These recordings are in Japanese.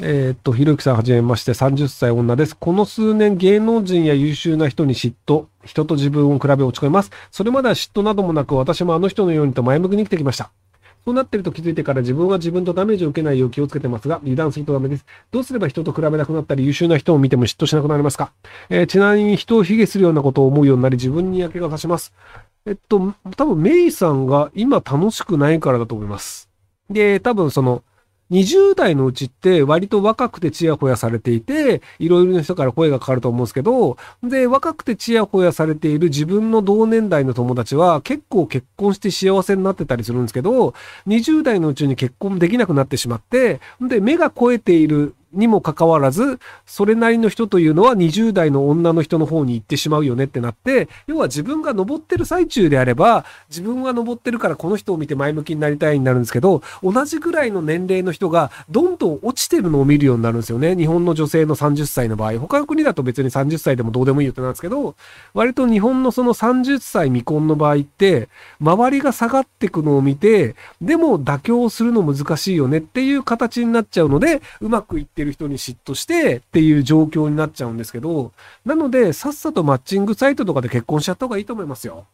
えーっと、ひろゆきさんはじめまして、30歳女です。この数年、芸能人や優秀な人に嫉妬、人と自分を比べ落ち込みます。それまでは嫉妬などもなく、私もあの人のようにと前向きに生きてきました。そうなってると気づいてから自分は自分とダメージを受けないよう気をつけてますが、油断するとダメです。どうすれば人と比べなくなったり、優秀な人を見ても嫉妬しなくなりますか、えーちなみに人を卑下するようなことを思うようになり、自分に嫌気がさします。えっと、多分メイさんが今楽しくないからだと思います。で、多分その、20代のうちって割と若くてちやほやされていて、いろいろな人から声がかかると思うんですけど、で、若くてちやほやされている自分の同年代の友達は結構結婚して幸せになってたりするんですけど、20代のうちに結婚できなくなってしまって、で、目が肥えているにもかかわらず、それなりの人というのは20代の女の人の方に行ってしまうよねってなって、要は自分が登ってる最中であれば、自分が登ってるからこの人を見て前向きになりたいになるんですけど、同じぐらいの年齢の人がどんどん落ちてるのを見るようになるんですよね。日本の女性の30歳の場合。他の国だと別に30歳でもどうでもいいよってなんですけど、割と日本のその30歳未婚の場合って、周りが下がってくのを見て、でも妥協するの難しいよねっていう形になっちゃうので、うまくいってるる人に嫉妬してっていう状況になっちゃうんですけど、なので、さっさとマッチングサイトとかで結婚しちゃった方がいいと思いますよ。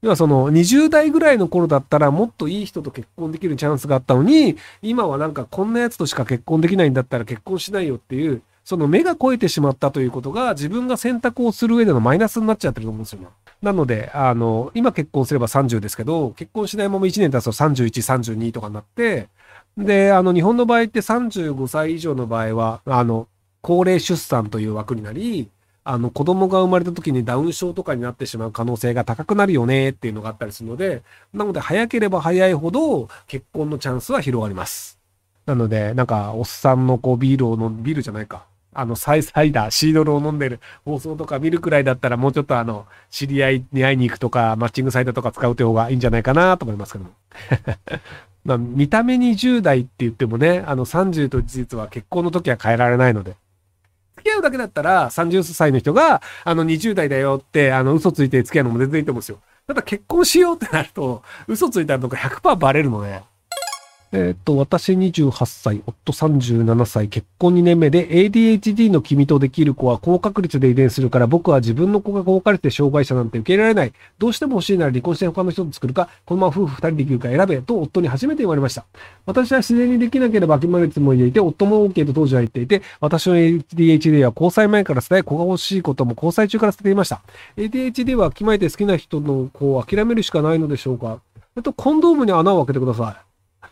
要はその20代ぐらいの頃だったらもっといい人と結婚できるチャンスがあったのに、今はなんかこんなやつとしか結婚できないんだったら結婚しないよっていう、その目が超えてしまったということが自分が選択をする上でのマイナスになっちゃってると思うんですよね。なので、あの、今結婚すれば30ですけど、結婚しないまま1年経つと31、32とかになって、で、あの、日本の場合って35歳以上の場合は、あの、高齢出産という枠になり、あの、子供が生まれた時にダウン症とかになってしまう可能性が高くなるよねっていうのがあったりするので、なので早ければ早いほど結婚のチャンスは広がります。なので、なんか、おっさんのこうビールを飲ん、ビールじゃないか。あの、サイサイダー、シードルを飲んでる放送とか見るくらいだったら、もうちょっとあの、知り合いに会いに行くとか、マッチングサイトとか使う手方がいいんじゃないかなと思いますけども。まあ、見た目20代って言ってもね、あの30と事実は結婚の時は変えられないので。付き合うだけだったら30歳の人があの20代だよってあの嘘ついて付き合うのも全然いいと思うんですよ。ただ結婚しようってなると嘘ついたのとか100%バレるのね。えーっと、私28歳、夫37歳、結婚2年目で ADHD の君とできる子は高確率で遺伝するから僕は自分の子が高確率で障害者なんて受け入れられない。どうしても欲しいなら離婚して他の人と作るか、このまま夫婦2人できるか選べと夫に初めて言われました。私は自然にできなければ諦めるつもりでいて、夫も OK と当時は言っていて、私の ADHD は交際前から伝え、子が欲しいことも交際中から捨てていました。ADHD は決まえて好きな人の子を諦めるしかないのでしょうか。えっと、コンドームに穴を開けてください。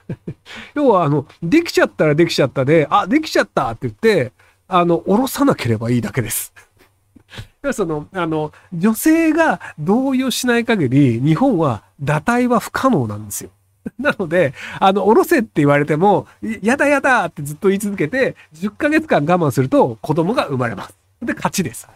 要は、あの、できちゃったらできちゃったで、あ、できちゃったって言って、あの、下ろさなければいいだけです。要はその、あの、女性が同意をしない限り、日本は堕胎は不可能なんですよ。なので、あの、下ろせって言われても、やだやだってずっと言い続けて、10ヶ月間我慢すると子供が生まれます。で、勝ちです。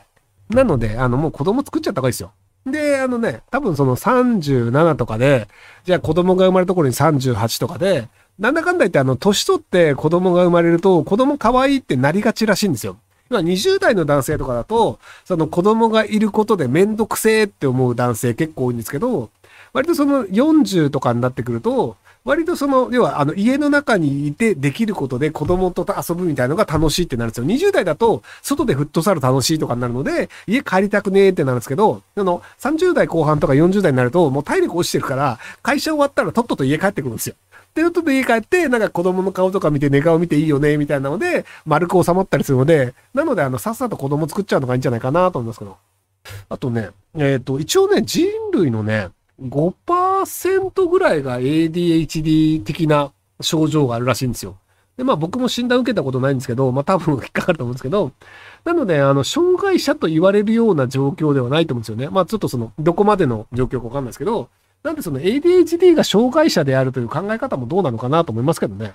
なので、あの、もう子供作っちゃった方がいいですよ。で、あのね、多分その37とかで、じゃあ子供が生まれた頃に38とかで、なんだかんだ言ってあの、年取って子供が生まれると、子供可愛いってなりがちらしいんですよ。今20代の男性とかだと、その子供がいることでめんどくせえって思う男性結構多いんですけど、割とその40とかになってくると、割とその、要はあの家の中にいてできることで子供と遊ぶみたいなのが楽しいってなるんですよ。20代だと外でフットサル楽しいとかになるので、家帰りたくねえってなるんですけど、あの30代後半とか40代になるともう体力落ちてるから、会社終わったらとっとと家帰ってくるんですよ。で、とっとと家帰って、なんか子供の顔とか見て寝顔見ていいよね、みたいなので、丸く収まったりするので、なので、あの、さっさと子供作っちゃうのがいいんじゃないかなと思いますけど。あとね、えっ、と、一応ね、人類のね、5%ぐらいが ADHD 的な症状があるらしいんですよ。で、まあ僕も診断受けたことないんですけど、まあ多分引っかかると思うんですけど、なので、あの、障害者と言われるような状況ではないと思うんですよね。まあちょっとその、どこまでの状況かわかんないですけど、なんでその ADHD が障害者であるという考え方もどうなのかなと思いますけどね。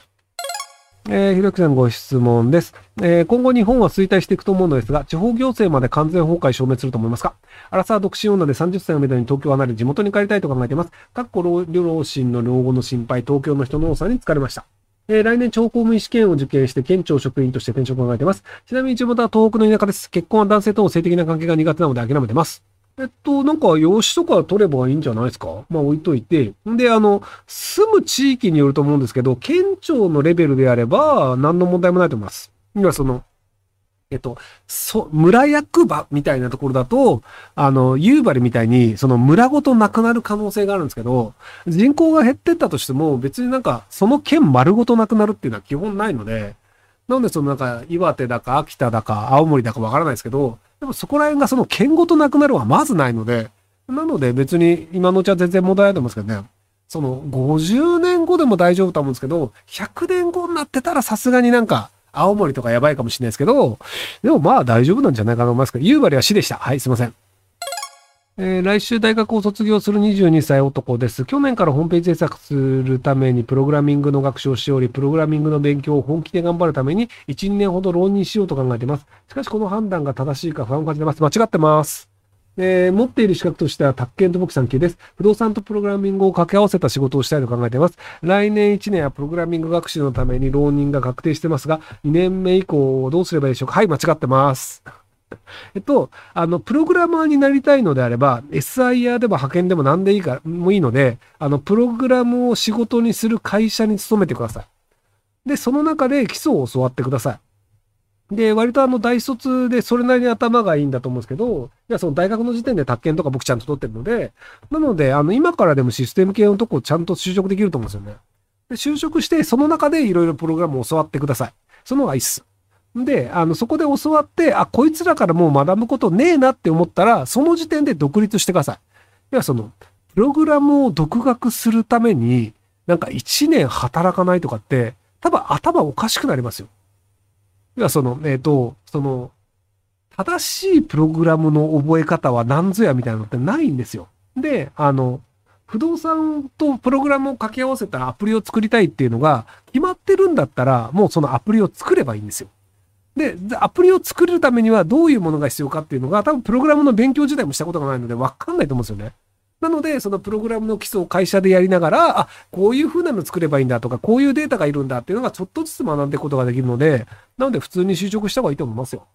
えー、ひろきさんご質問です。えー今後日本は衰退していくと思うのですが、地方行政まで完全崩壊消滅すると思いますか？アラサー独身女で30歳をめどに東京を離れ地元に帰りたいと考えています。かっこ老両親の老後の心配、東京の人の多さに疲れました。えー来年超公務員試験を受験して県庁職員として転職を考えています。ちなみに地元は東北の田舎です。結婚は男性との性的な関係が苦手なので諦めてます。えっと、なんか、用紙とか取ればいいんじゃないですか？まあ、置いといて。んで、あの、住む地域によると思うんですけど、県庁のレベルであれば、何の問題もないと思います。今、その、えっと、そ、村役場みたいなところだと、あの、夕張みたいに、その村ごとなくなる可能性があるんですけど、人口が減ってったとしても、別になんか、その県丸ごとなくなるっていうのは基本ないので、なので、そのなんか、岩手だか秋田だか青森だかわからないですけど、でもそこら辺がその剣ごとなくなるはまずないので、なので別に今のうちは全然問題ないと思うんですけどね。その50年後でも大丈夫と思うんですけど、100年後になってたらさすがになんか青森とかやばいかもしれないですけど、でもまあ大丈夫なんじゃないかなと思いますけど、夕張は死でした。はい、すいません。えー、来週大学を卒業する22歳男です。去年からホームページ制作するためにプログラミングの学習をしており、プログラミングの勉強を本気で頑張るために1、2年ほど浪人しようと考えています。しかしこの判断が正しいか不安を感じてます。間違ってます。えー、持っている資格としては、宅建と簿記3級です。不動産とプログラミングを掛け合わせた仕事をしたいと考えています。来年1年はプログラミング学習のために浪人が確定してますが、2年目以降どうすればいいでしょうかはい、間違ってます。えっと、あの、プログラマーになりたいのであれば、SIR でも派遣でも何でいいか、もいいので、あの、プログラムを仕事にする会社に勤めてください。で、その中で基礎を教わってください。で、割とあの、大卒でそれなりに頭がいいんだと思うんですけど、いや、その大学の時点で宅建とか僕ちゃんと取ってるので、なので、あの、今からでもシステム系のとこちゃんと就職できると思うんですよね。で、就職して、その中でいろいろプログラムを教わってください。その方がいいっす。で、あの、そこで教わって、あ、こいつらからもう学ぶことねえなって思ったら、その時点で独立してください。要はその、プログラムを独学するために、なんか1年働かないとかって、多分頭おかしくなりますよ。要はその、えっ、ー、と、その、正しいプログラムの覚え方は何ぞやみたいなのってないんですよ。で、あの、不動産とプログラムを掛け合わせたアプリを作りたいっていうのが決まってるんだったら、もうそのアプリを作ればいいんですよ。で、アプリを作るためにはどういうものが必要かっていうのが、多分プログラムの勉強自体もしたことがないのでわかんないと思うんですよね。なので、そのプログラムの基礎を会社でやりながら、あ、こういう風なの作ればいいんだとか、こういうデータがいるんだっていうのがちょっとずつ学んでいくことができるので、なので普通に就職した方がいいと思いますよ。